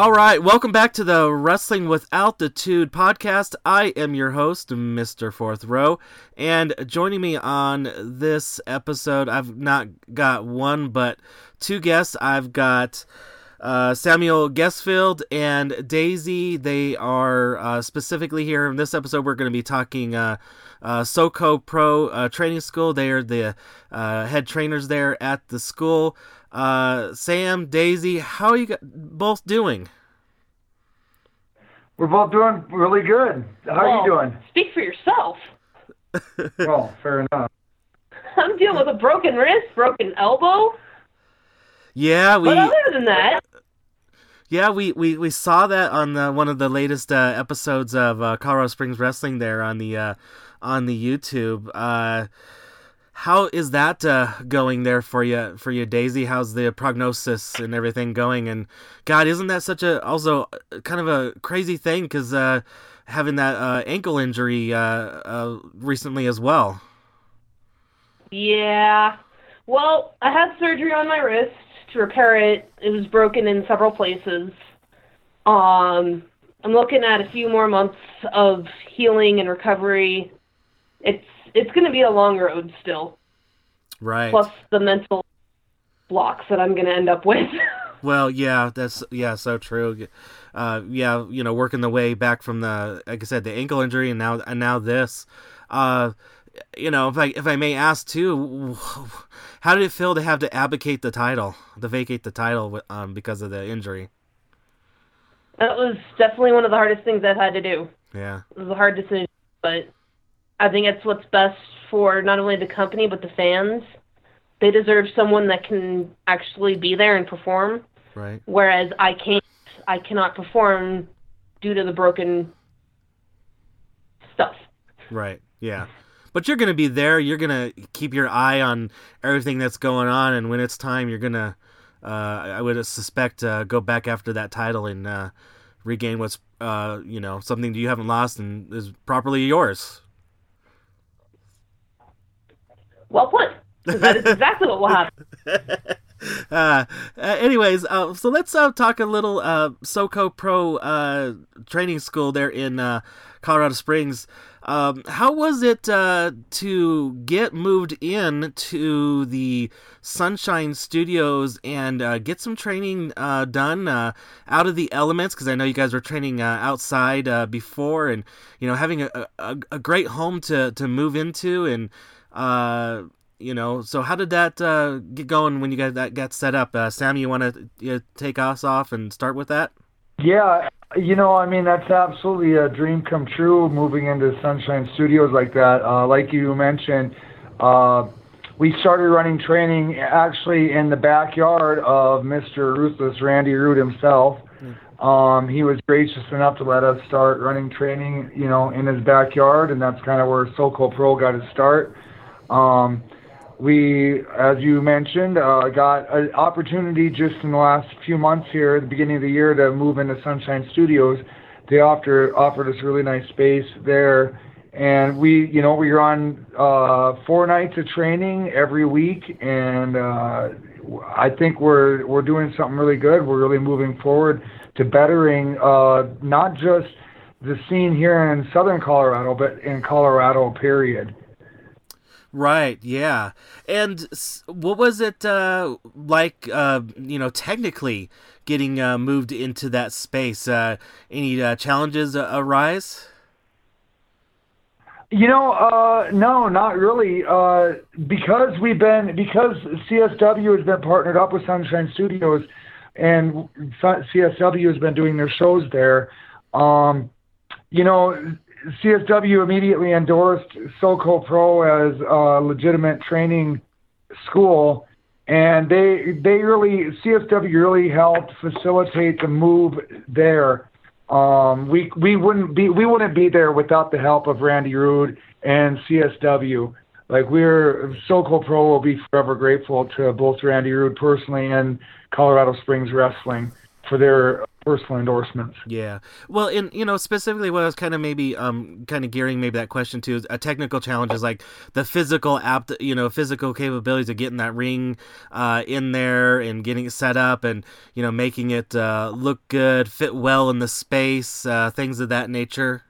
All right, welcome back to the Wrestling with Altitude podcast. I am your host, Mr. Fourth Row, and joining me on this episode, I've not got one but two guests. I've got uh, Samuel Guestfield and Daisy. They are uh, specifically here in this episode. We're going to be talking uh, uh, SoCo Pro uh, Training School. They are the uh, head trainers there at the school. Uh, Sam, Daisy, how are you both doing? We're both doing really good. How well, are you doing? Speak for yourself. well, fair enough. I'm dealing with a broken wrist, broken elbow. Yeah, we. But other than that. Yeah, we, we, we saw that on the, one of the latest uh, episodes of uh, Colorado Springs Wrestling there on the uh, on the YouTube. How is that uh, going there for you, for you, Daisy? How's the prognosis and everything going? And God, isn't that such a also uh, kind of a crazy thing? Because uh, having that uh, ankle injury uh, uh, recently as well. Yeah. Well, I had surgery on my wrist to repair it. It was broken in several places. Um, I'm looking at a few more months of healing and recovery. It's it's going to be a long road still. Right. Plus the mental blocks that I'm going to end up with. well, yeah, that's yeah, so true. Uh, yeah, you know, working the way back from the like I said, the ankle injury, and now and now this. Uh, you know, if I if I may ask too, how did it feel to have to abdicate the title, to vacate the title um, because of the injury? That was definitely one of the hardest things I've had to do. Yeah, it was a hard decision, but I think it's what's best for not only the company but the fans. They deserve someone that can actually be there and perform. Right. Whereas I can't. I cannot perform due to the broken stuff. Right. Yeah. But you're going to be there. You're going to keep your eye on everything that's going on, and when it's time, you're going to, uh, I would suspect, uh, go back after that title and uh, regain what's, uh, you know, something that you haven't lost and is properly yours. Well put. That is exactly what will happen. Uh, uh, anyways, uh, so let's uh, talk a little uh, SoCo Pro uh, training school there in uh, Colorado Springs. Um, how was it to get moved in to the Sunshine Studios and get some training done out of the elements? Because I know you guys were training outside before, and you know having a, a, a, great home to, to move into and uh, you know, so how did that uh, get going when you guys that got set up? Uh, Sam, you want to uh, take us off and start with that? Yeah, you know, I mean, that's absolutely a dream come true moving into Sunshine Studios like that. Uh, like you mentioned, uh, we started running training actually in the backyard of Mr. Ruthless Randy Rude himself. Hmm. Um, he was gracious enough to let us start running training, you know, in his backyard, and that's kind of where SoCo Pro got his start. Um, we, as you mentioned, uh, got an opportunity just in the last few months here, at the beginning of the year, to move into Sunshine Studios. They offered offered us really nice space there, and we, you know, we run uh, four nights of training every week, and uh, I think we're we're doing something really good. We're really moving forward to bettering uh, not just the scene here in Southern Colorado, but in Colorado, period. Right, yeah. And what was it uh, like, uh, you know, technically getting uh, moved into that space? Uh, any uh, challenges arise? You know, uh, no, not really. because we've been, because CSW has been partnered up with Sunshine Studios and CSW has been doing their shows there. Um, you know, CSW immediately endorsed SoCo Pro as a legitimate training school, and they they really CSW really helped facilitate the move there. Um, we we wouldn't be we wouldn't be there without the help of Randy Rude and CSW. Like we're SoCo Pro will be forever grateful to both Randy Rude personally and Colorado Springs Wrestling for their personal endorsements. Yeah. Well, in you know specifically what I was kind of maybe um kind of gearing maybe that question to is a technical challenge is like the physical apt you know physical capabilities of getting that ring uh, in there and getting it set up and you know making it uh, look good, fit well in the space, uh, things of that nature.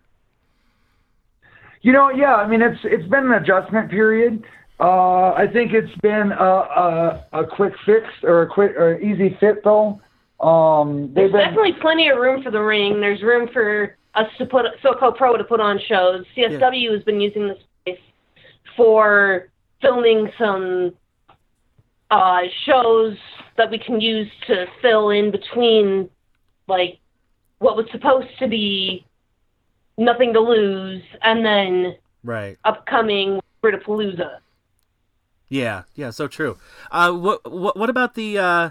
You know, yeah. I mean, it's it's been an adjustment period. Uh, I think it's been a, a, a quick fix or a quick or easy fit though. Um, There's been, definitely plenty of room for the ring. There's room for us to put SoCo Pro to put on shows. CSW has been using the space for filming some uh, shows that we can use to fill in between, like, what was supposed to be nothing to lose and then Right. upcoming Britapalooza. Yeah, yeah, so true. Uh, what what what about the uh,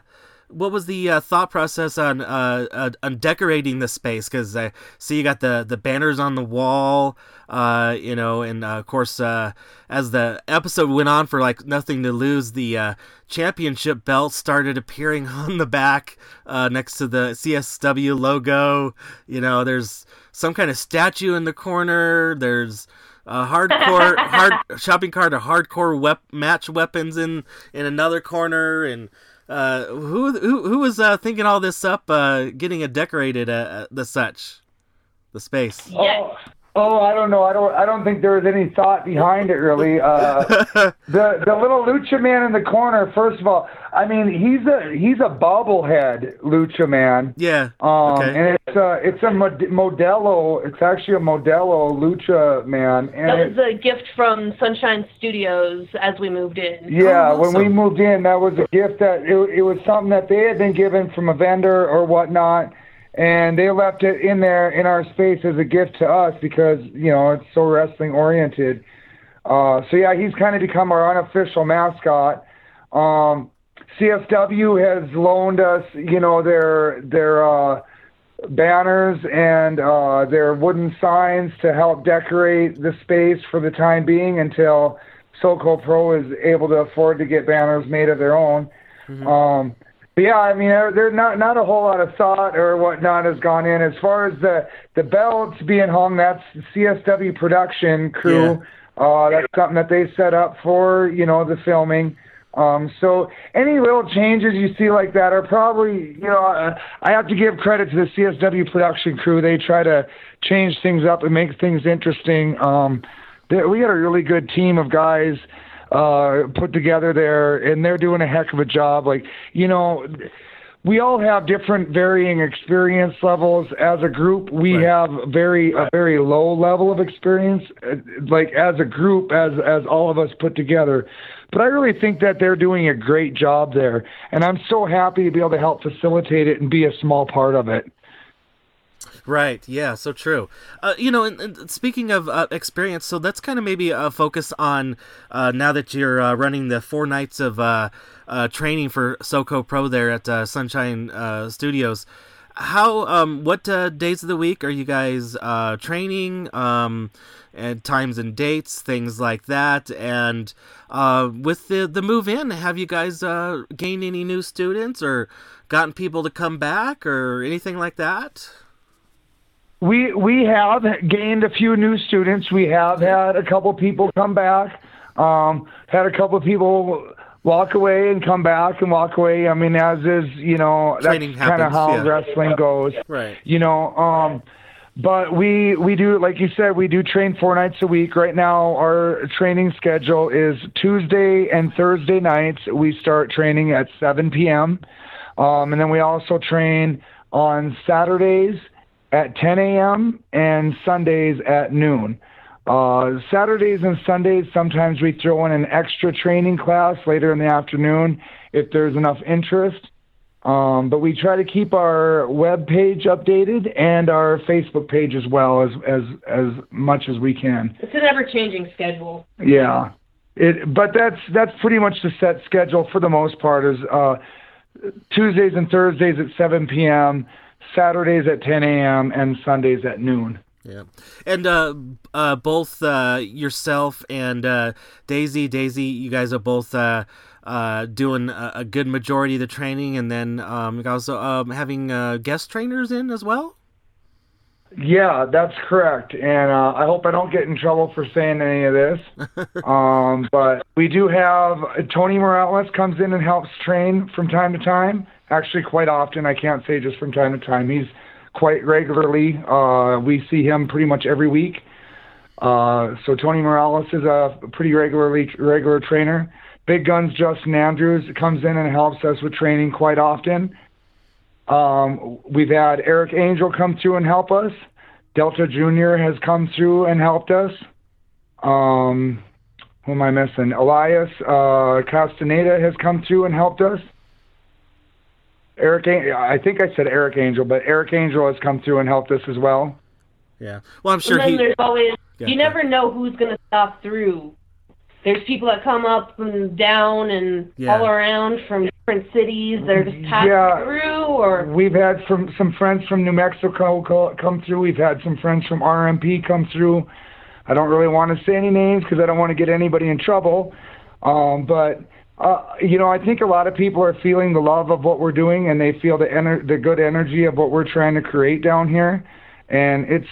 what was the uh, thought process on uh, uh on decorating the space? Because I see you got the the banners on the wall, uh, you know, and uh, of course, uh, as the episode went on for like nothing to lose, the uh, championship belt started appearing on the back uh, next to the CSW logo. You know, there's some kind of statue in the corner. There's a hardcore hard shopping cart a hardcore wep- match weapons in in another corner and uh, who who who was uh, thinking all this up uh, getting it decorated uh, the such the space Yes. Oh, I don't know. I don't. I don't think there was any thought behind it really. Uh, the the little lucha man in the corner. First of all, I mean he's a he's a bobblehead lucha man. yeah Um, okay and it's a it's a Modelo. It's actually a Modelo lucha man, and That it, was a gift from Sunshine Studios as we moved in. Yeah, Oh, when we moved in, that was a gift that it, it was something that they had been given from a vendor or whatnot, and they left it in there in our space as a gift to us because you know it's so wrestling oriented. Uh, so yeah, he's kind of become our unofficial mascot. Um, CSW has loaned us, you know, their their uh, banners and uh, their wooden signs to help decorate the space for the time being until SoCo Pro is able to afford to get banners made of their own. Um, but yeah, I mean, there, there not not a whole lot of thought or whatnot has gone in as far as the the belts being hung. That's the CSW production crew. Uh, that's something that they set up for you know the filming. Um, so any little changes you see like that are probably, you know, uh, I have to give credit to the CSW production crew. They try to change things up and make things interesting. Um, they, we got a really good team of guys uh, put together there, and they're doing a heck of a job. Like, you know, we all have different varying experience levels as a group. We Right. have very a very low level of experience, uh, like as a group, as as all of us put together. But I really think that they're doing a great job there, and I'm so happy to be able to help facilitate it and be a small part of it. Right. Yeah. So true. Uh, you know, and, and speaking of uh, experience, so that's kind of maybe a focus on uh, now that you're uh, running the four nights of uh, uh, training for SoCo Pro there at Sunshine Studios. How? Um, what days of the week are you guys training? Um, and times and dates, things like that. And with the the move in, have you guys gained any new students or gotten people to come back or anything like that? We we have gained a few new students. We have had a couple people come back. Um, had a couple people walk away and come back and walk away. I mean, as is you know that's kind of how yeah. wrestling goes. Right. You know, um, but we we do like you said we do train four nights a week. Right now, our training schedule is Tuesday and Thursday nights. We start training at 7 p.m. Um, and then we also train on Saturdays at 10 a.m. and Sundays at noon. Uh, Saturdays and Sundays, sometimes we throw in an extra training class later in the afternoon if there's enough interest. Um, but we try to keep our web page updated and our Facebook page as well as as as much as we can. It's an ever-changing schedule. Yeah. It, but that's that's pretty much the set schedule for the most part. Is uh, Tuesdays and Thursdays at 7 p.m., Saturdays at 10 a.m., and Sundays at noon. Yeah, and uh, uh, both uh, yourself and uh, Daisy, Daisy, you guys are both uh, uh, doing a, a, good majority of the training, and then um, also um, having uh, guest trainers in as well. Yeah, that's correct, and uh, I hope I don't get in trouble for saying any of this. um, but we do have Tony Morales comes in and helps train from time to time. Actually, quite often. I can't say just from time to time. He's quite regularly. Uh, we see him pretty much every week. Uh, so Tony Morales is a pretty regularly regular trainer. Big Guns Justin Andrews comes in and helps us with training quite often. Um, we've had Eric Angel come through and help us. Delta Jr. has come through and helped us. Um, who am I missing? Elias uh, Castaneda has come through and helped us. Eric, I think I said Eric Angel, but Eric Angel has come through and helped us as well. Yeah. Well, I'm sure and then he. There's always yeah, you never know who's going to stop through there's people that come up and down and Yeah. all around from different cities. They're just passing Yeah. through, or We've had from some friends from New Mexico come through. We've had some friends from RMP come through. I don't really want to say any names because I don't want to get anybody in trouble. Um, but uh, you know, I think a lot of people are feeling the love of what we're doing, and they feel the ener- the good energy of what we're trying to create down here. And it's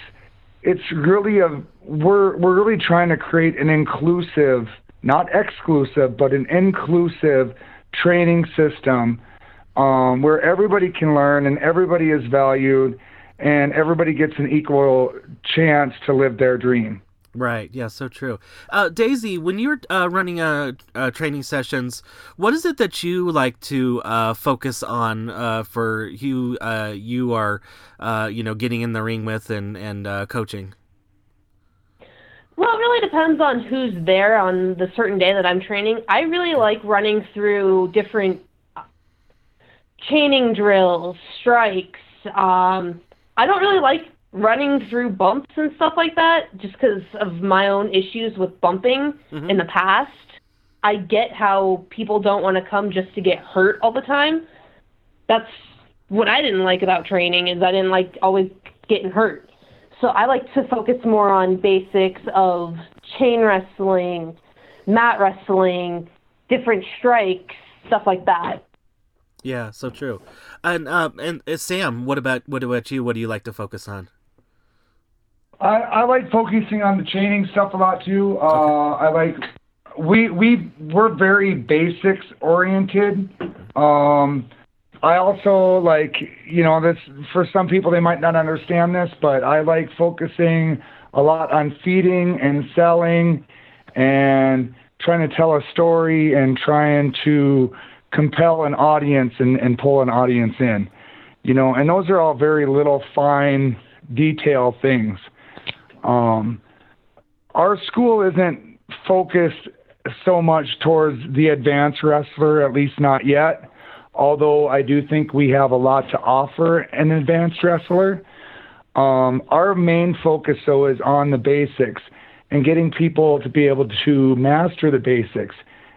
it's really a we're we're really trying to create an inclusive, not exclusive, but an inclusive training system um, where everybody can learn and everybody is valued and everybody gets an equal chance to live their dream. Right. Yeah. So true. Uh, Daisy, when you're uh, running uh, uh, training sessions, what is it that you like to uh, focus on uh, for uh, you are, you know, getting in the ring with and and coaching? Well, it really depends on who's there on the certain day that I'm training. I really like running through different uh, chaining drills, strikes. Um, I don't really like running through bumps and stuff like that, just because of my own issues with bumping Mhm. in the past. I get how people don't want to come just to get hurt all the time. That's what I didn't like about training is I didn't like always getting hurt. So I like to focus more on basics of chain wrestling, mat wrestling, different strikes, stuff like that. Yeah. So true. And uh, and uh, Sam, what about what about you? What do you like to focus on? I, I like focusing on the chaining stuff a lot too. Uh, I like we we we're very basics oriented. Um, I also like you know this for some people they might not understand this, but I like focusing a lot on feeding and selling and trying to tell a story and trying to compel an audience and, and pull an audience in. You know, and those are all very little fine detail things. Um, our school isn't focused so much towards the advanced wrestler, at least not yet. Although I do think we have a lot to offer an advanced wrestler. Um, our main focus, though, is on the basics and getting people to be able to master the basics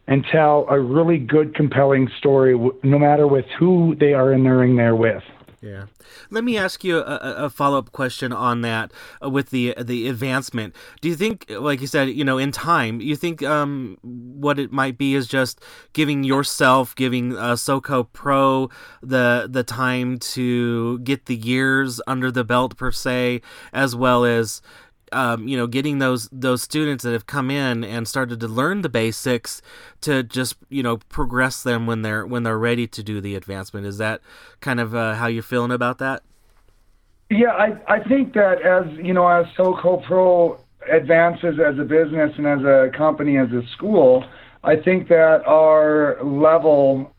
and tell a really good, compelling story, no matter with who they are in the ring there with. Yeah. Let me ask you a, a- follow up question on that uh, with the the advancement. Do you think, like you said, you know, in time, you think um, what it might be is just giving yourself, giving uh, SoCo Pro the the time to get the years under the belt per se, as well as um, you know, getting those those students that have come in and started to learn the basics to just you know progress them when they're when they're ready to do the advancement. Is that kind of uh, how you're feeling about that? Yeah, I, I think that as you know, as SoCo Pro advances as a business and as a company, as a school, I think that our level,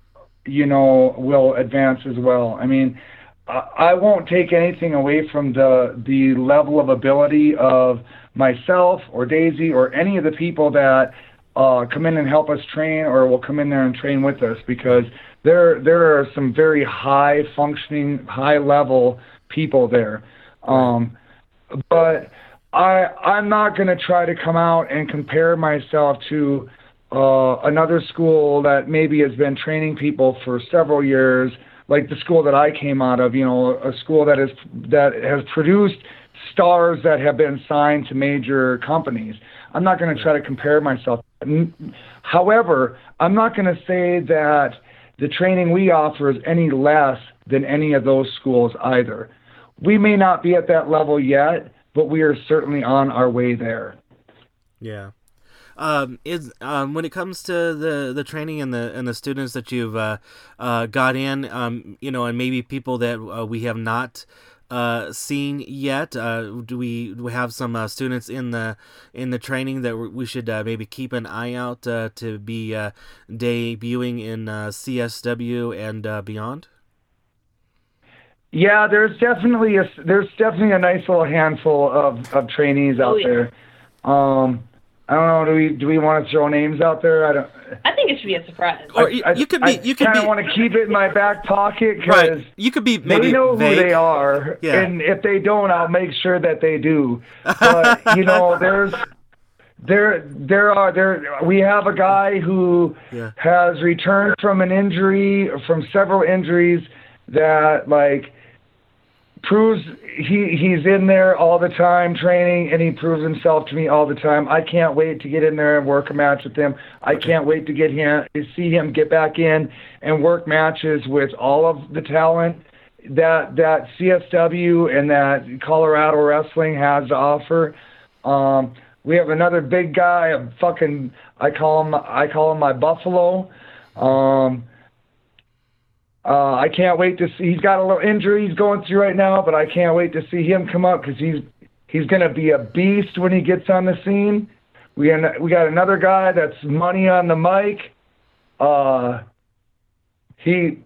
you know, will advance as well. I mean, I, won't take anything away from the the level of ability of myself or Daisy or any of the people that uh, come in and help us train or will come in there and train with us because there there are some very high functioning, high level people there. Um, but I I'm not going to try to come out and compare myself to uh, another school that maybe has been training people for several years, like the school that I came out of. You know, a school that is that has produced stars that have been signed to major companies. I'm not going to try to compare myself However, I'm not going to say that the training we offer is any less than any of those schools either. We may not be at that level yet, but we are certainly on our way there. Yeah. Um, is um, when it comes to the, the training and the and the students that you've uh, uh, got in, um, you know, and maybe people that uh, we have not uh, seen yet? Uh, do we do we have some uh, students in the in the training that we should uh, maybe keep an eye out uh, to be uh, debuting in CSW and beyond? Yeah, there's definitely a there's definitely a nice little handful of, of trainees out oh, yeah. there. Um, I don't know. Do we do we want to throw names out there? I don't. I think it should be a surprise. Or you, you could be. You could kind of want to keep it in my back pocket because right. you could be. Maybe they know vague. who they are, yeah. and if they don't, I'll make sure that they do. But you know, there's there there are there we have a guy who yeah. has returned from an injury from several injuries that like proves he he's in there all the time training and he proves himself to me all the time. I can't wait to get in there and work a match with him. I can't wait to get him to see him get back in and work matches with all of the talent that that CSW and that Colorado wrestling has to offer. Um we have another big guy, a fucking I call him I call him my buffalo. Um uh, I can't wait to see. He's got a little injury he's going through right now, but I can't wait to see him come up because he's he's going to be a beast when he gets on the scene. We we got another guy that's money on the mic. Uh, he,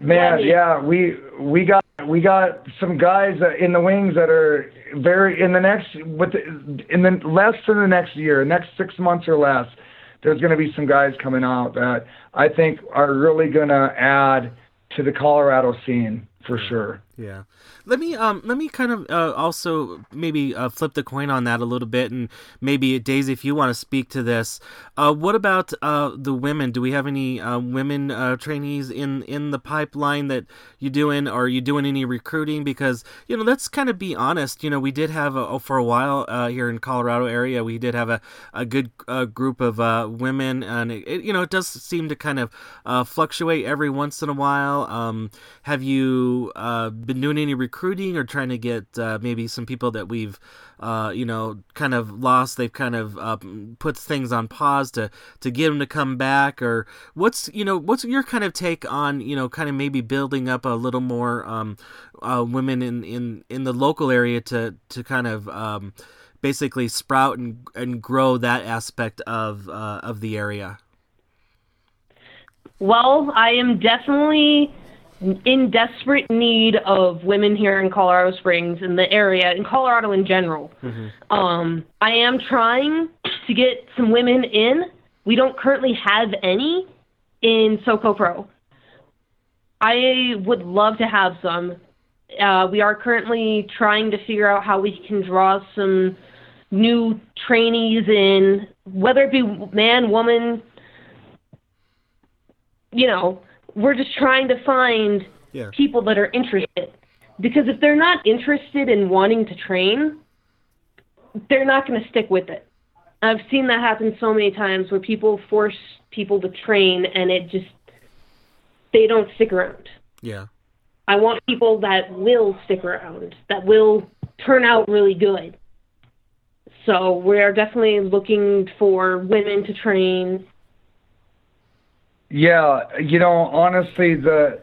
man, yeah, we we got we got some guys in the wings that are very in the next with the, in the less than the next year, next six months or less there's going to be some guys coming out that I think are really going to add to the Colorado scene for mm. sure. Yeah. Let me um let me kind of uh, also maybe uh, flip the coin on that a little bit, and maybe Daisy, if you want to speak to this, uh, what about uh, the women? Do we have any uh, women uh, trainees in in the pipeline that you doing? Are you doing any recruiting? Because you know, let's kind of be honest. You know, we did have a, oh, for a while here in Colorado area, we did have a a good group of women, and it, it, you know, it does seem to kind of fluctuate every once in a while. Um, have you been doing any recruiting or trying to get uh, maybe some people that we've uh, you know kind of lost they've kind of uh, put things on pause to to get them to come back? Or what's you know what's your kind of take on you know kind of maybe building up a little more um, uh, women in, in in the local area to to kind of um, basically sprout and and grow that aspect of uh, of the area? Well i am definitely in desperate need of women here in Colorado Springs in the area, in Colorado in general. Mm-hmm. Um, I am trying to get some women in. We don't currently have any in SoCo Pro. I would love to have some. Uh, we are currently trying to figure out how we can draw some new trainees in, whether it be man, woman, you know, we're just trying to find yeah. people that are interested. Because if they're not interested in wanting to train, they're not going to stick with it. I've seen that happen so many times where people force people to train and it just they don't stick around. Yeah. I want people that will stick around, that will turn out really good. So we are definitely looking for women to train yeah, you know, honestly, the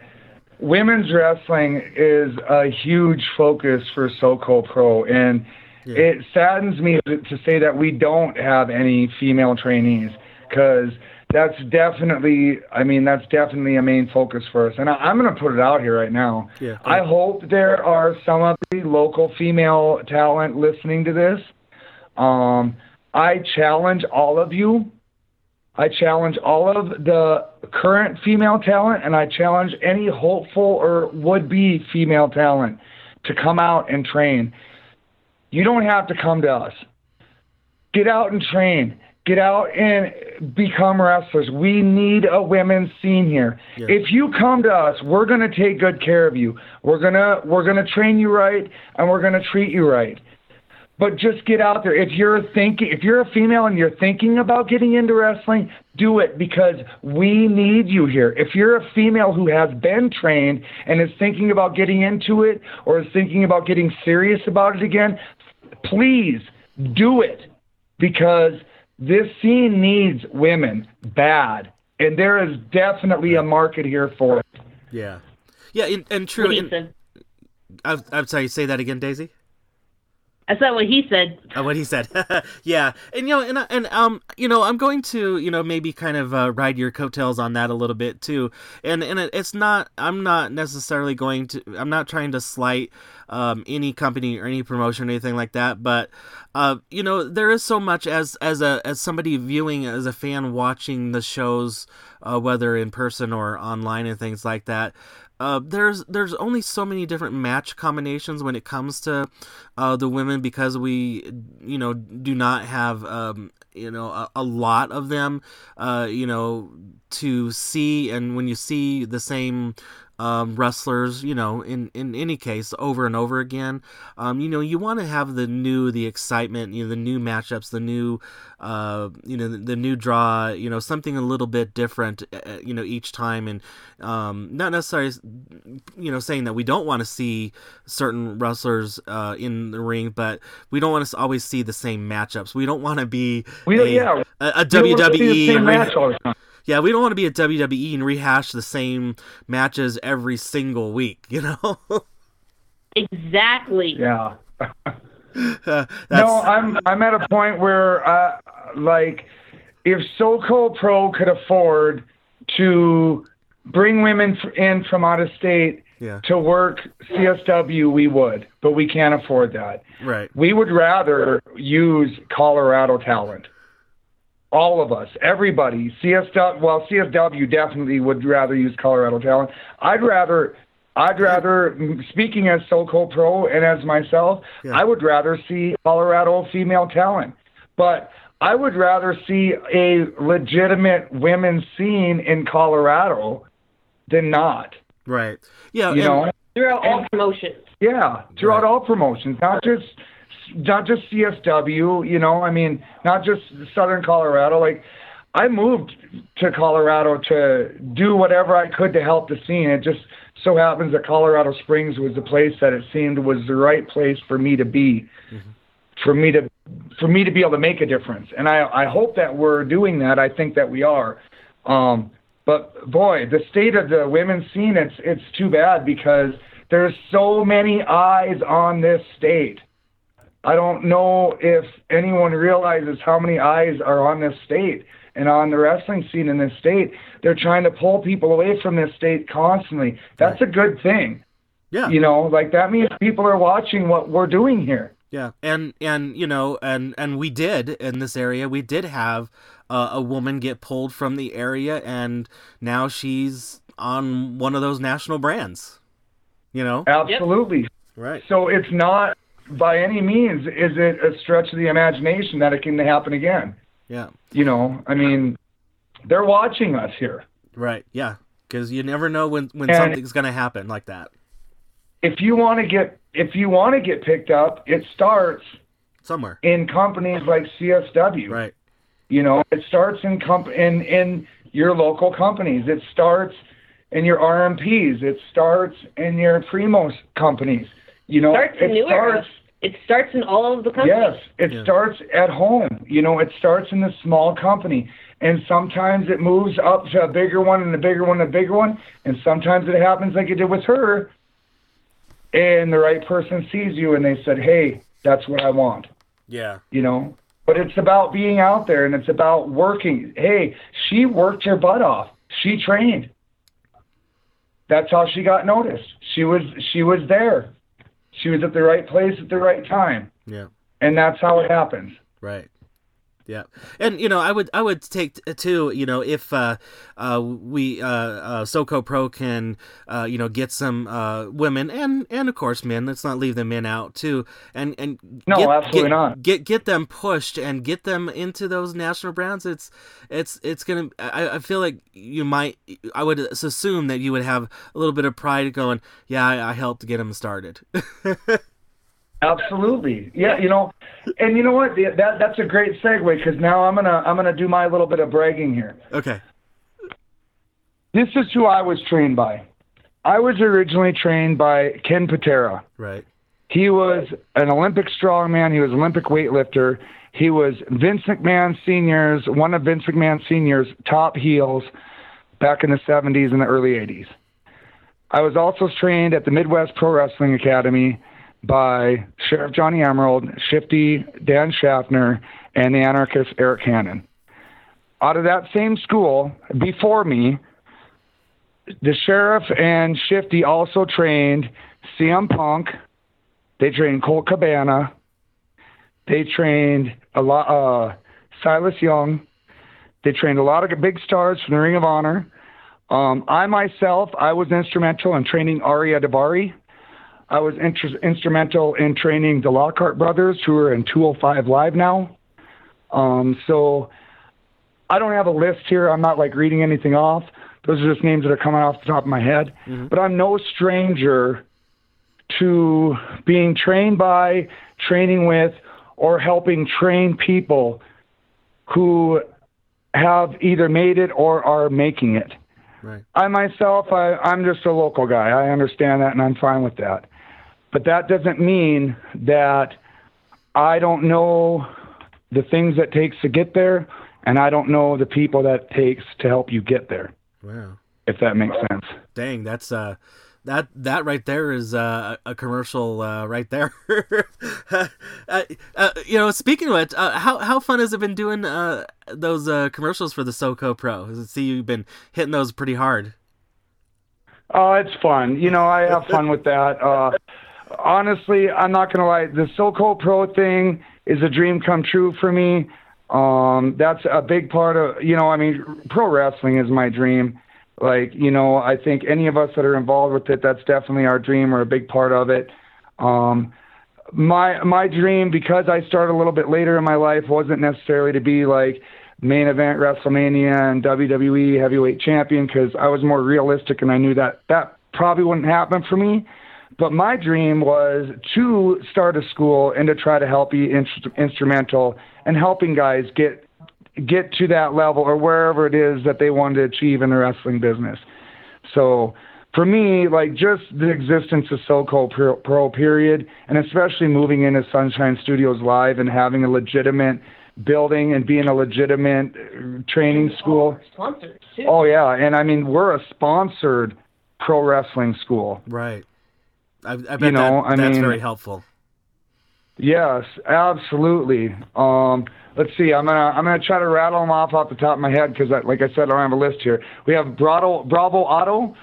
women's wrestling is a huge focus for SoCo Pro, and yeah. it saddens me to say that we don't have any female trainees because that's definitely, I mean, that's definitely a main focus for us. And I, am going to put it out here right now. Yeah, I hope there are some of the local female talent listening to this. Um, I challenge all of you I challenge all of the current female talent, and I challenge any hopeful or would be female talent to come out and train. You don't have to come to us. Get out and train. Get out and become wrestlers. We need a women's scene here. Yeah. If you come to us, we're going to take good care of you. We're going to we're going to train you right and we're going to treat you right. But just get out there. If you're thinking, if you're a female and you're thinking about getting into wrestling, do it because we need you here. If you're a female who has been trained and is thinking about getting into it or is thinking about getting serious about it again, please do it because this scene needs women bad. And there is definitely a market here for it. Yeah. Yeah, and, and true. And- I'm, I'm sorry, say that again, Daisy? That's not what he said. Uh, what he said. yeah, and you know, and and um, you know, I'm going to you know maybe kind of uh, ride your coattails on that a little bit too. And and it, it's not. I'm not necessarily going to. I'm not trying to slight um, any company or any promotion or anything like that. But uh, you know, there is so much as as a as somebody viewing as a fan watching the shows, uh, whether in person or online and things like that. Uh, there's there's only so many different match combinations when it comes to uh, the women because we you know do not have um, you know a, a lot of them uh, you know to see. And when you see the same um, wrestlers you know in in any case over and over again. Um, you know you want to have the new the excitement you know the new matchups the new uh, you know the, the new draw you know something a little bit different uh, you know each time. And um, not necessarily you know saying that we don't want to see certain wrestlers uh, in the ring but we don't want to always see the same matchups. We don't want to be We a, yeah. a, a You don't wanna see the WWE same and re- match all the time. yeah we don't want to be at WWE and rehash the same matches every single week you know Exactly. Yeah. That's, No, I'm I'm at a point where uh, like if SoCo Pro could afford to bring women in from out of state yeah to work CSW, we would, but we can't afford that. right We would rather use Colorado talent. All of us, everybody, CSW. Well, CSW definitely would rather use Colorado talent. I'd rather, I'd rather. Speaking as SoCo Pro and as myself, Yeah. I would rather see Colorado female talent. But I would rather see a legitimate women's scene in Colorado than not. right yeah You and- know. Throughout all promotions. Yeah, throughout Right. all promotions, not just not just CSW. You know, I mean, not just Southern Colorado. Like, I moved to Colorado to do whatever I could to help the scene. It just so happens that Colorado Springs was the place that it seemed was the right place for me to be, for me to for me to be able to make a difference. And I I hope that we're doing that. I think that we are. Um, but boy, the state of the women's scene, it's it's too bad because there's so many eyes on this state. I don't know if anyone realizes how many eyes are on this state and on the wrestling scene in this state. They're trying to pull people away from this state constantly. That's a good thing. yeah You know, like that means people are watching what we're doing here. Yeah, and and you know, and and we did in this area. We did have uh, a woman get pulled from the area, and now she's on one of those national brands. You know, Absolutely. right? So it's not by any means is it a stretch of the imagination that it can happen again. Yeah, You know, I mean, they're watching us here. right. Yeah, because you never know when when And- something's gonna happen like that. If you want to get if you want to get picked up, it starts Somewhere, in companies like CSW. right? You know, it starts in comp in in your local companies. It starts in your RMPs. It starts in your Primos companies. You know, Starts it New Era. starts It starts in all of the companies. Yes, it Yeah. starts at home. You know, it starts in the small company, and sometimes it moves up to a bigger one, and a bigger one, and a bigger one, and sometimes it happens like it did with her, and the right person sees you, and they said, "Hey, that's what I want." Yeah, You know, but it's about being out there, and it's about working. Hey, she worked her butt off. She trained. That's how she got noticed. She was she was there. She was at the right place at the right time yeah. and that's how it happens. Right. Yeah, and you know, I would I would take t- too. You know, if uh, uh, we uh, uh, SoCo Pro can uh, you know get some uh, women and and of course men. Let's not leave the men out too. And and No, get, absolutely get, not. Get get them pushed and get them into those national brands. It's it's it's gonna. I, I feel like you might. I would assume that you would have a little bit of pride going. Yeah, I, I helped get them started. Absolutely. Yeah, you know, and you know what? That that's a great segue because now I'm gonna I'm gonna do my little bit of bragging here. Okay. This is who I was trained by. I was originally trained by Ken Patera. Right. He was an Olympic strongman. He was Olympic weightlifter. He was Vince McMahon Senior's one of Vince McMahon Senior's top heels back in the 70s and the early 80s. I was also trained at the Midwest Pro Wrestling Academy by Sheriff Johnny Emerald, Shifty Dan Schaffner, and the anarchist Eric Hannon. Out of that same school, before me, the sheriff and Shifty also trained CM Punk. They trained Colt Cabana. They trained a lot uh, Silas Young. They trained a lot of big stars from the Ring of Honor. Um, I myself, I was instrumental in training Ariya Daivari. I was inter- instrumental in training the Lockhart brothers, who are in 205 Live now. Um, so I don't have a list here. I'm not like reading anything off. Those are just names that are coming off the top of my head. Mm-hmm. But I'm no stranger to being trained by, training with, or helping train people who have either made it or are making it. Right. I myself, I, I'm just a local guy. I understand that and I'm fine with that. But that doesn't mean that I don't know the things that takes to get there and I don't know the people that takes to help you get there. Wow. If that makes sense. Dang, that's uh that that right there is uh, a commercial uh, right there. uh, uh, you know, speaking of it, uh, how how fun has it been doing uh, those commercials for the SoCo Pro? I see you've been hitting those pretty hard. Oh, it's fun. You know, I have fun with that. Honestly, I'm not gonna lie. The SoCo Pro thing is a dream come true for me. Um, that's a big part of you know. I mean, pro wrestling is my dream like, you know, I think any of us that are involved with it, that's definitely our dream or a big part of it. Um, my my dream, because I started a little bit later in my life, wasn't necessarily to be like main event WrestleMania and WWE heavyweight champion, because I was more realistic and I knew that that probably wouldn't happen for me. But my dream was to start a school and to try to help be inst- instrumental and helping guys get get to that level or wherever it is that they want to achieve in the wrestling business. So for me, like just the existence of SoCo Pro, Pro period, and especially moving into Sunshine Studios Live and having a legitimate building and being a legitimate uh, training school. Sponsors too. Oh yeah, and I mean we're a sponsored pro wrestling school. Right. I, I bet you know, that, that's mean, very helpful. Yes, absolutely. Um, let's see. I'm gonna I'm gonna try to rattle them off off the top of my head because, like I said, I don't have a list here. We have Bravo Bravo Auto.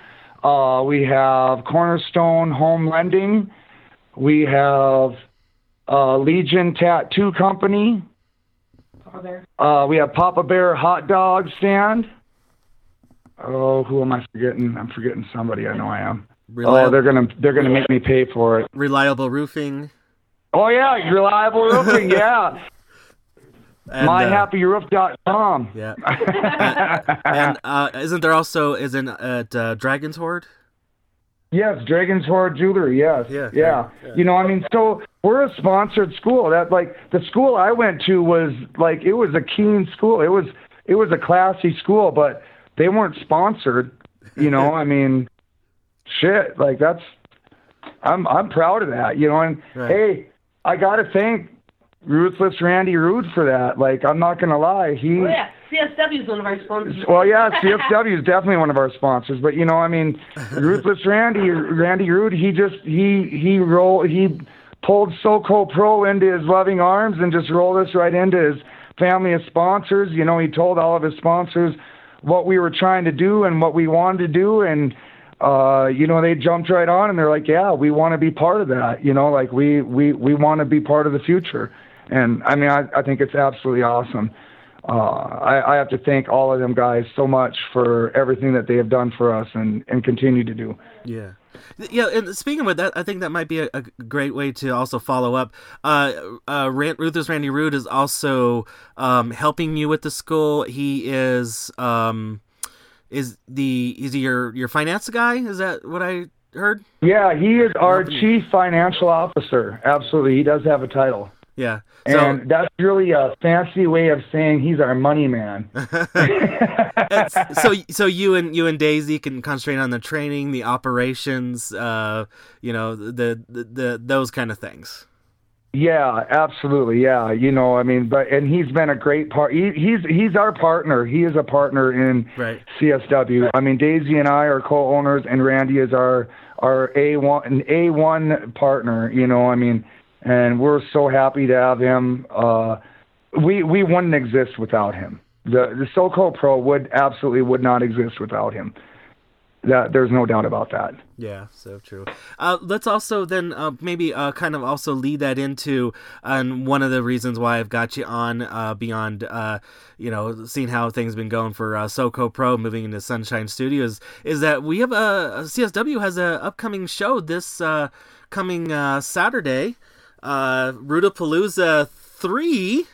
Uh, we have Cornerstone Home Lending. We have uh, Legion Tattoo Company. Papa Bear. Uh, we have Papa Bear Hot Dog Stand. Oh, who am I forgetting? I'm forgetting somebody. I know I am. Oh, they're gonna they're gonna make me pay for it. Reliable Roofing. Oh yeah, reliable roofing. Yeah. And, MyHappyRoof.com. Uh, yeah. and, and uh, isn't there also isn't at uh, Dragon's Hoard? Yes, Dragon's Hoard Jewelry. Yes. Yeah, yeah. Yeah. You know, I mean, so we're a sponsored school. That like the school I went to was like it was a keen school. It was it was a classy school, but they weren't sponsored. You know, I mean, shit. Like that's I'm I'm proud of that. You know, and right. hey, I got to thank Ruthless Randy Rude for that. Like, I'm not going to lie. He. Oh, yeah. CSW is one of our sponsors. Well, yeah, CSW is definitely one of our sponsors. But you know, I mean, Ruthless Randy, Randy Rude, he just he he roll he pulled SoCo Pro into his loving arms and just rolled us right into his family of sponsors. You know, he told all of his sponsors what we were trying to do and what we wanted to do, and uh, you know, they jumped right on and they're like, yeah, we want to be part of that. You know, like we we we want to be part of the future. And I mean, I I think it's absolutely awesome. Uh, I, I have to thank all of them guys so much for everything that they have done for us and and continue to do. Yeah. Yeah, and speaking with that, I think that might be a, a great way to also follow up. Uh, uh, Rand, Ruthless Randy Rude is also um, helping you with the school. He is um, is the is he your your finance guy? Is that what I heard. Yeah, he is our chief financial officer. Absolutely, he does have a title. Yeah. So, and that's really a fancy way of saying he's our money man. so so you and you and Daisy can concentrate on the training, the operations, uh, you know, the, the the those kind of things. Yeah, absolutely. Yeah, you know, I mean, but and he's been a great part. He, he's he's our partner. He is a partner in right. CSW. I mean, Daisy and I are co-owners, and Randy is our our A one A one partner. You know, I mean, and we're so happy to have him. Uh, we we wouldn't exist without him. The the SoCo Pro would absolutely would not exist without him. That there's no doubt about that. Yeah, so true. Uh, let's also then uh, maybe uh, kind of also lead that into and one of the reasons why I've got you on uh, beyond uh, you know seeing how things been going for uh, SoCo Pro moving into Sunshine Studios is that we have a CSW has a upcoming show this coming Saturday, uh, Rudapalooza three.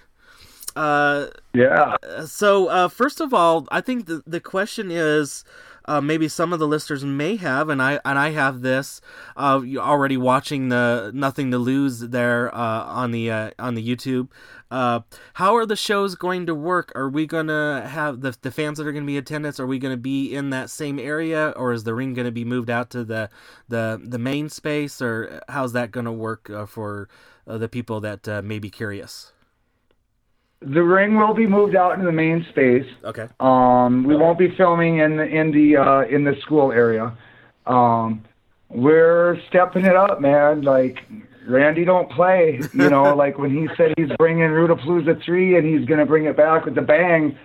yeah. So first of all, I think the the question is uh, maybe some of the listeners may have, and I and I have this uh, already watching the Nothing to Lose there uh, on the uh, on the YouTube. Uh, how are the shows going to work? Are we gonna have the the fans that are gonna be attendance? Are we gonna be in that same area, or is the ring gonna be moved out to the the the main space, or how's that gonna work uh, for the people that may be curious? The ring will be moved out into the main space. Okay. Um, we won't be filming in the in the uh, in the school area. Um, we're stepping it up, man. Like Randy don't play. You know, like when he said he's bringing Rudapalooza three and he's gonna bring it back with the bang.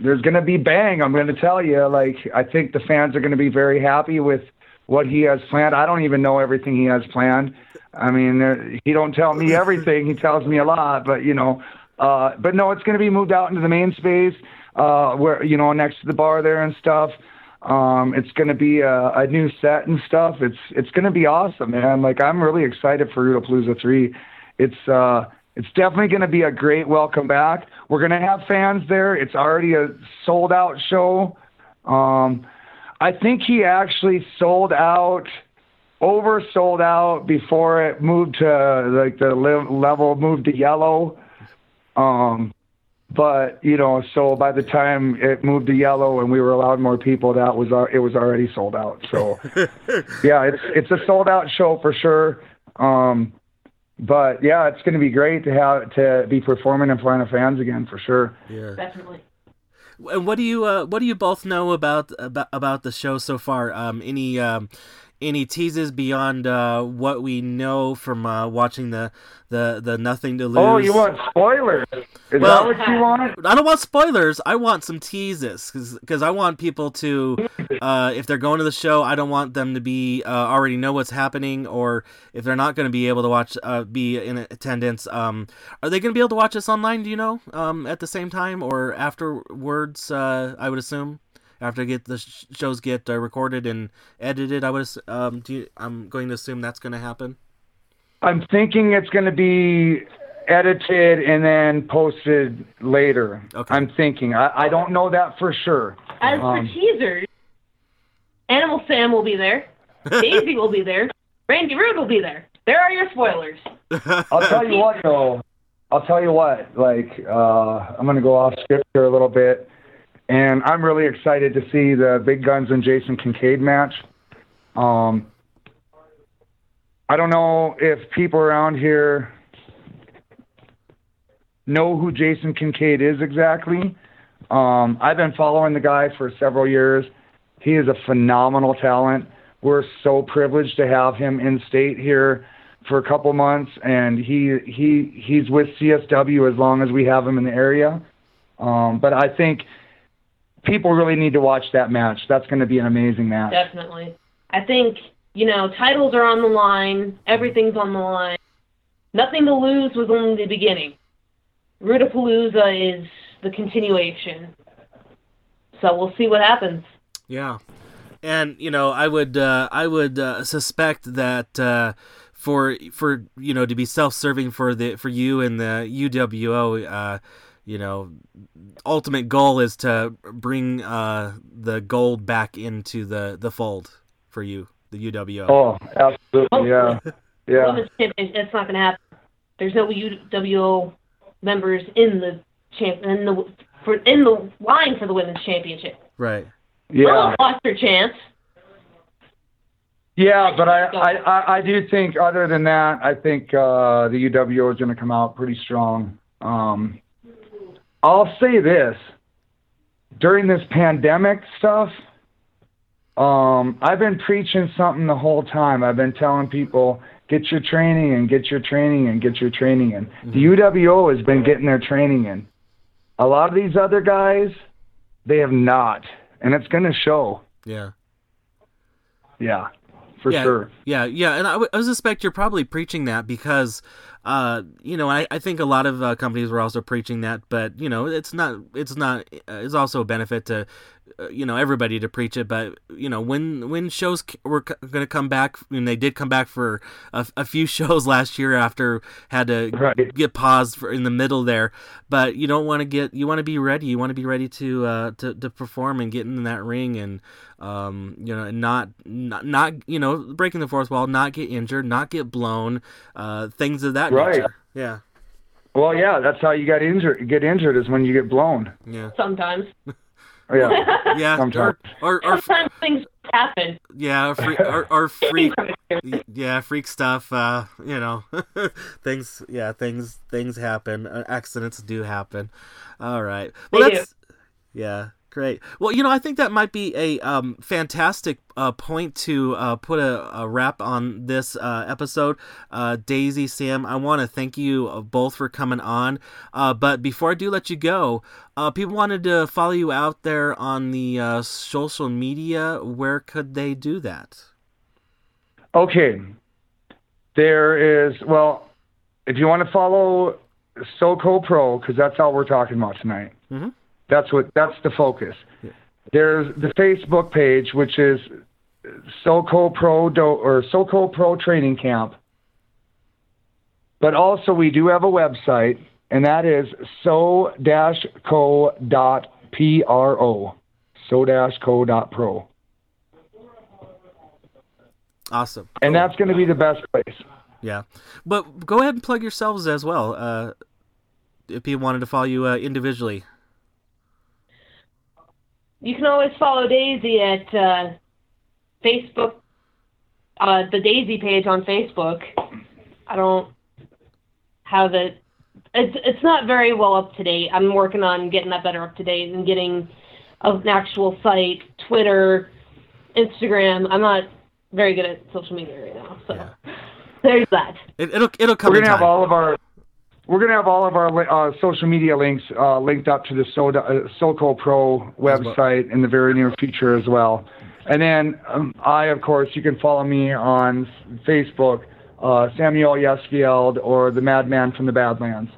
There's gonna be bang. I'm gonna tell you. Like I think the fans are gonna be very happy with what he has planned. I don't even know everything he has planned. I mean, he don't tell me everything. He tells me a lot, but you know, uh, but no, it's going to be moved out into the main space, uh, where you know next to the bar there and stuff. Um, it's going to be a, a new set and stuff. It's it's going to be awesome, man. Like I'm really excited for Rudapalooza three. It's uh, it's definitely going to be a great welcome back. We're going to have fans there. It's already a sold out show. Um, I think he actually sold out, oversold out before it moved to like the level moved to yellow. Um, but you know, so by the time it moved to yellow and we were allowed more people, that was our, it was already sold out. So yeah, it's it's a sold out show for sure. Um, but yeah, it's going to be great to have to be performing in front of fans again for sure. Yeah, definitely. And what do you uh, what do you both know about about about the show so far? Um, any um, any teases beyond uh, what we know from uh, watching the, the the nothing to lose. Oh, you want spoilers? Is well, that what you want? I don't want spoilers. I want some teases because I want people to, uh, if they're going to the show, I don't want them to be uh, already know what's happening, or if they're not going to be able to watch, uh, be in attendance. Um, are they going to be able to watch us online? Do you know? Um, at the same time or afterwards? Uh, I would assume after get the shows get uh, recorded and edited. I would um, you, I'm going to assume that's going to happen. I'm thinking it's going to be edited and then posted later. Okay. I'm thinking. I, I don't know that for sure. As um, for teasers, Animal Sam will be there. Daisy will be there. Randy Rude will be there. There are your spoilers. I'll tell you what, though. I'll tell you what. Like, uh, I'm going to go off script here a little bit. And I'm really excited to see the Big Guns and Jason Kincaid match. Um, I don't know if people around here know who Jason Kincaid is exactly. Um, I've been following the guy for several years. He is a phenomenal talent. We're so privileged to have him in state here for a couple months, and he he he's with CSW as long as we have him in the area. Um, but I think people really need to watch that match. That's going to be an amazing match. Definitely. I think, you know, titles are on the line, everything's on the line. Nothing to lose was only the beginning. Rudapalooza is the continuation. So we'll see what happens. Yeah. And you know, I would uh, I would uh, suspect that uh, for for you know to be self-serving for the for you and the UWO uh, you know, ultimate goal is to bring uh, the gold back into the the fold for you. the UWO. Oh, absolutely, yeah, yeah. Women's champion, it's not going to happen. There's no UWO members in the champ in the for in the line for the women's championship. Right. Yeah, Well, lost her chance. yeah, but I, I, I, I do think other than that, I think uh, the UWO is going to come out pretty strong. Um, I'll say this: during this pandemic stuff, um, I've been preaching something the whole time. I've been telling people get your training and get your training and get your training in. The UWO has been getting their training in. A lot of these other guys, they have not, and it's going to show. Yeah. Yeah, for yeah, sure. Yeah, yeah, and I, w- I suspect you're probably preaching that because, uh, you know, I, I think a lot of uh, companies were also preaching that, but you know, it's not, it's not, uh, it's also a benefit to, you know, everybody to preach it. But you know, when when shows were c- going to come back, and they did come back for a, a few shows last year after had to Right. get paused for in the middle there. But you don't want to get, you want to be ready. You want to be ready to uh, to to perform and get in that ring and um, you know, and not, not, not, you know, breaking the fourth wall, not get injured, not get blown, uh, things of that Right. nature. Yeah, Well, yeah, that's how you got injured. Get injured is when you get blown. yeah, Sometimes. Yeah, yeah. Sometimes. Or, or, or Sometimes things happen. yeah, or, free, or, or freak, yeah, freak stuff. Uh, you know, things, yeah, things, things happen. Uh, accidents do happen. All right. Well, They do. yeah. Great. Well, you know, I think that might be a um, fantastic uh, point to uh, put a, a wrap on this uh, episode. Uh, Daisy, Sam, I want to thank you uh, both for coming on. Uh, but before I do let you go, uh, people wanted to follow you out there on the uh, social media. Where could they do that? Okay. There is well, if you want to follow SoCo Pro, because that's all we're talking about tonight. Mhm. That's what that's the focus. There's the Facebook page, which is SoCo Pro Do, or SoCo Pro Training Camp. But also we do have a website, and that is so-co.pro. So-co.pro. Awesome. And Cool. that's going to be the best place. Yeah, but go ahead and plug yourselves as well. Uh, if people wanted to follow you uh, individually. You can always follow Daisy at uh, Facebook, uh, the Daisy page on Facebook. I don't have it. It's it's not very well up to date. I'm working on getting that better up to date and getting an actual site, Twitter, Instagram. I'm not very good at social media right now, so Yeah. there's that. It, it'll it'll come We're gonna have time. all of our we're gonna have all of our uh, social media links uh, linked up to the Soda, uh, SoCo Pro website in the very near future as well. And then um, I, of course, you can follow me on Facebook, uh, Samuel Yesfield or the Madman from the Badlands.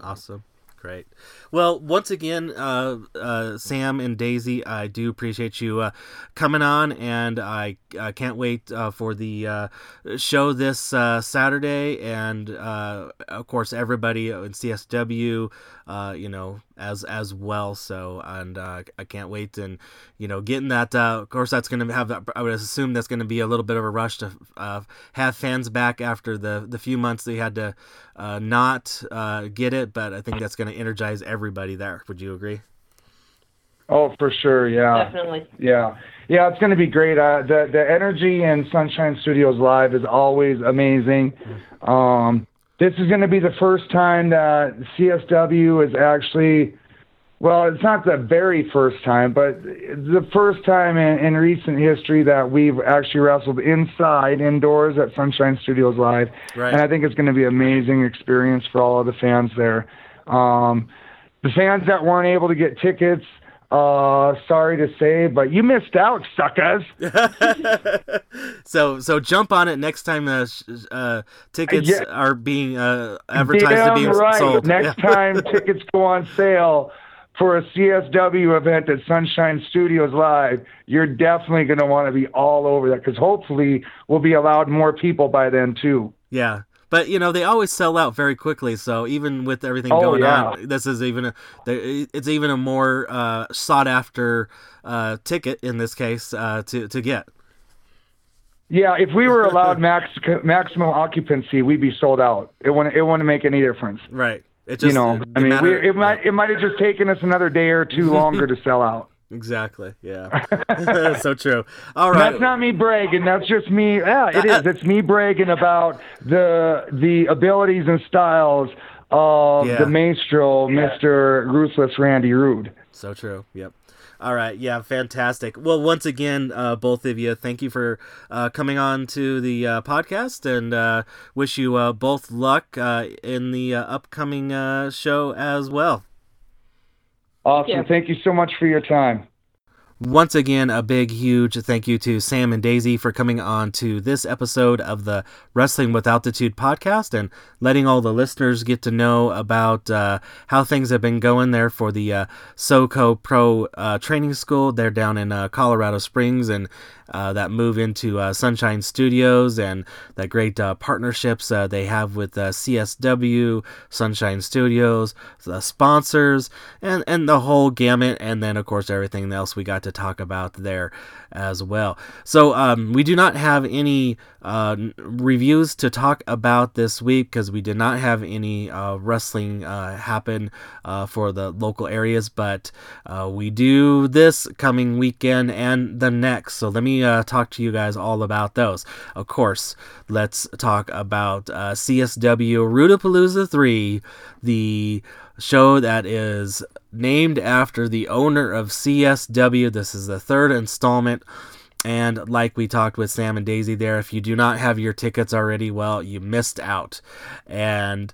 Awesome. Great. Well, once again, uh, uh, Sam and Daisy, I do appreciate you uh, coming on, and I uh, can't wait uh, for the uh, show this uh, Saturday, and of course, everybody in CSW, you know, as as well. So, and uh, I can't wait, and you know, getting that. Uh, of course, that's going to have. I would assume that's going to be a little bit of a rush to uh, have fans back after the the few months they had to uh, not uh, get it, but I think that's going to energize everybody there. Would you agree? Oh, for sure, yeah. Definitely. Yeah, yeah, it's going to be great. Uh, the the energy in Sunshine Studios Live is always amazing. Um, this is going to be the first time that CSW is actually, well, it's not the very first time, but the first time in, in recent history that we've actually wrestled inside, indoors at Sunshine Studios Live, Right. and I think it's going to be an amazing experience for all of the fans there. Um, the fans that weren't able to get tickets. Uh, sorry to say, but you missed out, suckers. so so jump on it next time sh- uh, tickets Yeah. are being uh, advertised Damn to be right. sold. Next Yeah. time tickets go on sale for a CSW event at Sunshine Studios Live, you're definitely going to want to be all over that because hopefully we'll be allowed more people by then too. Yeah. But you know they always sell out very quickly. So even with everything Oh, going yeah. on, this is even a it's even a more uh, sought after uh, ticket in this case uh, to to get. Yeah, if we were allowed max maximum occupancy, we'd be sold out. It wouldn't it wouldn't make any difference. Right. It just you know, I mean, we, matter- it might it might have just taken us another day or two longer to sell out. Exactly. Yeah. so true. All right. That's not me bragging. That's just me. Yeah, it is. It's me bragging about the the abilities and styles of Yeah. the maestro, Mister Ruthless Randy Rude. So true. Yep. All right. Yeah. Fantastic. Well, once again, uh, both of you, thank you for uh, coming on to the uh, podcast, and uh, wish you uh, both luck uh, in the uh, upcoming uh, show as well. Awesome. Yeah. Thank you so much for your time. Once again, a big, huge thank you to Sam and Daisy for coming on to this episode of the Wrestling with Altitude podcast and letting all the listeners get to know about uh, how things have been going there for the uh, SoCo Pro uh, Training School. They're down in uh, Colorado Springs and uh, that move into uh, Sunshine Studios and the great partnerships they have with CSW, Sunshine Studios, the sponsors, and, and the whole gamut. And then, of course, everything else we got to talk about there as well. So, um, we do not have any uh, reviews to talk about this week because we did not have any uh, wrestling uh, happen uh, for the local areas, but uh, we do this coming weekend and the next. So let me uh, talk to you guys all about those. Of course, let's talk about uh, CSW Rudapalooza 3, the show that is named after the owner of CSW. This is the third installment. And like we talked with Sam and Daisy there, if you do not have your tickets already, well, you missed out. And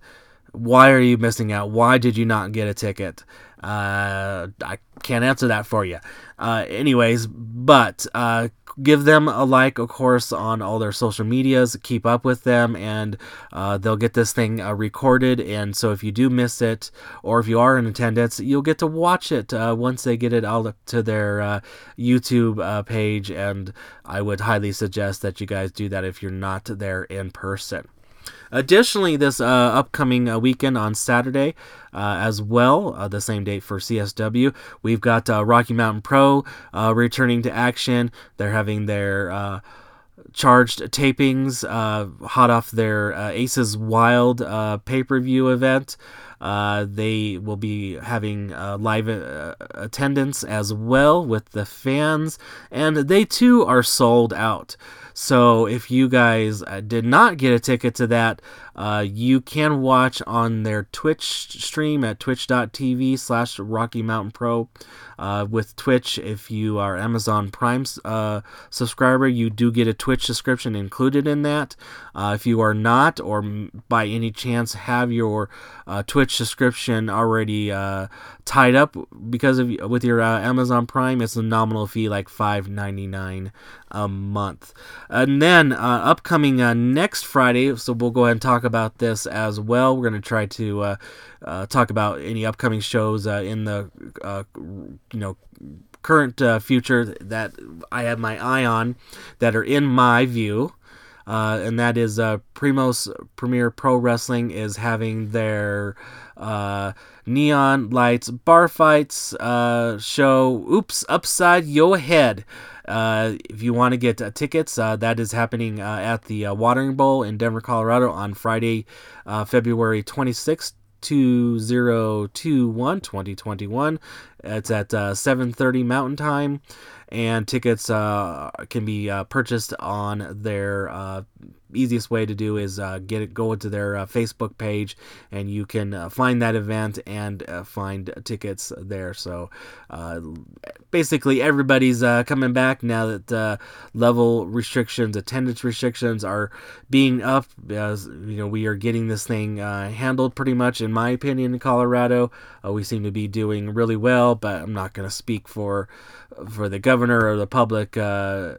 why are you missing out? Why did you not get a ticket? Uh, I can't answer that for you. Uh, anyways, but uh, give them a like, of course, on all their social medias. Keep up with them, and uh, they'll get this thing uh, recorded. And so, if you do miss it, or if you are in attendance, you'll get to watch it uh, once they get it all up to their uh, YouTube uh, page. And I would highly suggest that you guys do that if you're not there in person. Additionally, this uh, upcoming uh, weekend on Saturday, uh, as well, uh, the same date for CSW, we've got uh, Rocky Mountain Pro uh, returning to action. They're having their charged tapings hot off their Aces Wild pay per view event. Uh, they will be having uh, live uh, attendance as well with the fans, and they too are sold out. So if you guys uh, did not get a ticket to that, uh, you can watch on their Twitch stream at twitch.tv slash Rocky Mountain Pro. Uh, with Twitch, if you are Amazon Prime uh, subscriber, you do get a Twitch subscription included in that. Uh, if you are not, or by any chance have your Twitch subscription already tied up because of with your Amazon Prime, it's a nominal fee like five ninety nine a month. And then upcoming next Friday, so we'll go ahead and talk about this as well. We're going to try to uh, uh, talk about any upcoming shows uh, in the uh, you know current uh, future that I have my eye on that are in my view. And that is Primos Premier Pro Wrestling is having their neon lights bar fights show. Oops, upside your head. Uh, if you want to get uh, tickets, uh, that is happening uh, at the uh, Watering Bowl in Denver, Colorado on Friday, February 26th. 2021 2021 it's at uh, 7.30 mountain time and tickets uh, can be uh, purchased on their uh, easiest way to do is uh, get it go into their uh, facebook page and you can uh, find that event and find tickets there. So basically everybody's coming back now that level restrictions attendance restrictions are being up as you know we are getting this thing handled pretty much in my opinion in colorado. We seem to be doing really well but i'm not going to speak for for the governor or the public uh,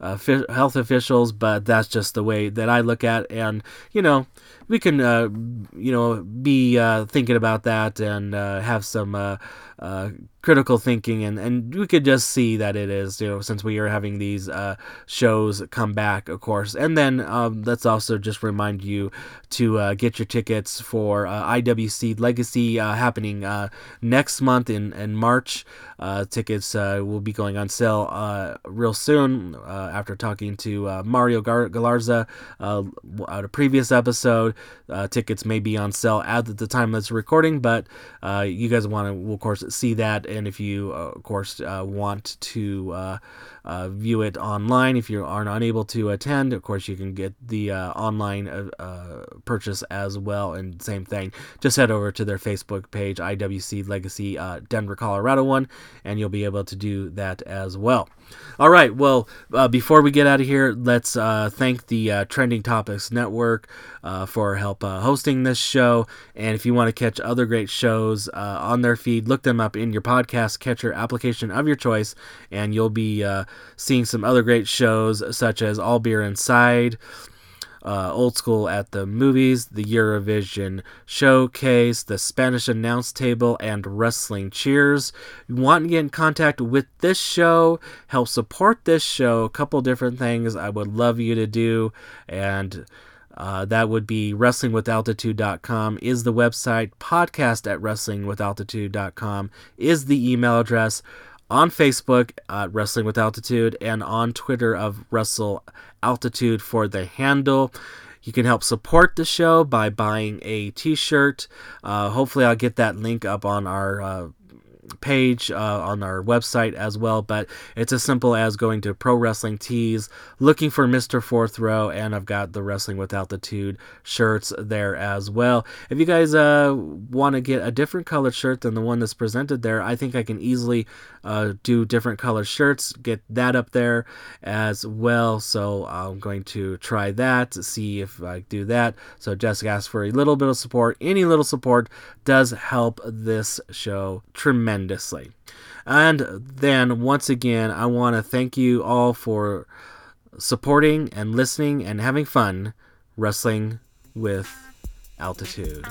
uh, fi- health officials, but that's just the way that I look at. And you know, we can uh, you know be uh, thinking about that and uh, have some uh, uh, critical thinking, and and we could just see that it is you know since we are having these uh, shows come back, of course. And then um, let's also just remind you to uh, get your tickets for uh, IWC Legacy uh, happening uh, next month in in March. Uh, tickets will be going on sale real soon. After talking to Mario Gar- Galarza at a previous episode. Tickets may be on sale at the time that's recording, but you guys want to, of course, see that. And if you, uh, of course, uh, want to uh, uh, view it online. If you are not able to attend, of course, you can get the uh, online uh, uh purchase as well. And same thing, just head over to their Facebook page, IWC Legacy uh, Denver, Colorado one, and you'll be able to do that as well. All right. Well, uh, before we get out of here, let's uh, thank the uh, Trending Topics Network uh, for help uh, hosting this show. And if you want to catch other great shows uh, on their feed, look them up in your podcast catcher application of your choice, and you'll be seeing some other great shows such as All Beer Inside uh, Old School at the Movies, the Eurovision Showcase, the Spanish Announce Table, and Wrestling Cheers. You want to get in contact with this show, help support this show, a couple different things I would love you to do. And uh, that would be wrestlingwithaltitude.com is the website. Podcast at wrestlingwithaltitude.com is the email address on Facebook Wrestling with Altitude and on Twitter of Wrestle Altitude for the handle. You can help support the show by buying a t shirt. Uh, hopefully, I'll get that link up on our uh, page uh, on our website as well. But it's as simple as going to Pro Wrestling Tees, looking for Mr. Fourth Row, and I've got the Wrestling with Altitude shirts there as well. If you guys uh, want to get a different colored shirt than the one that's presented there, I think I can easily uh, do different colored shirts, get that up there as well. So I'm going to try that to see if I do that. So Jessica asked for a little bit of support. Any little support does help this show tremendously. And then once again, I want to thank you all for supporting and listening and having fun wrestling with altitude.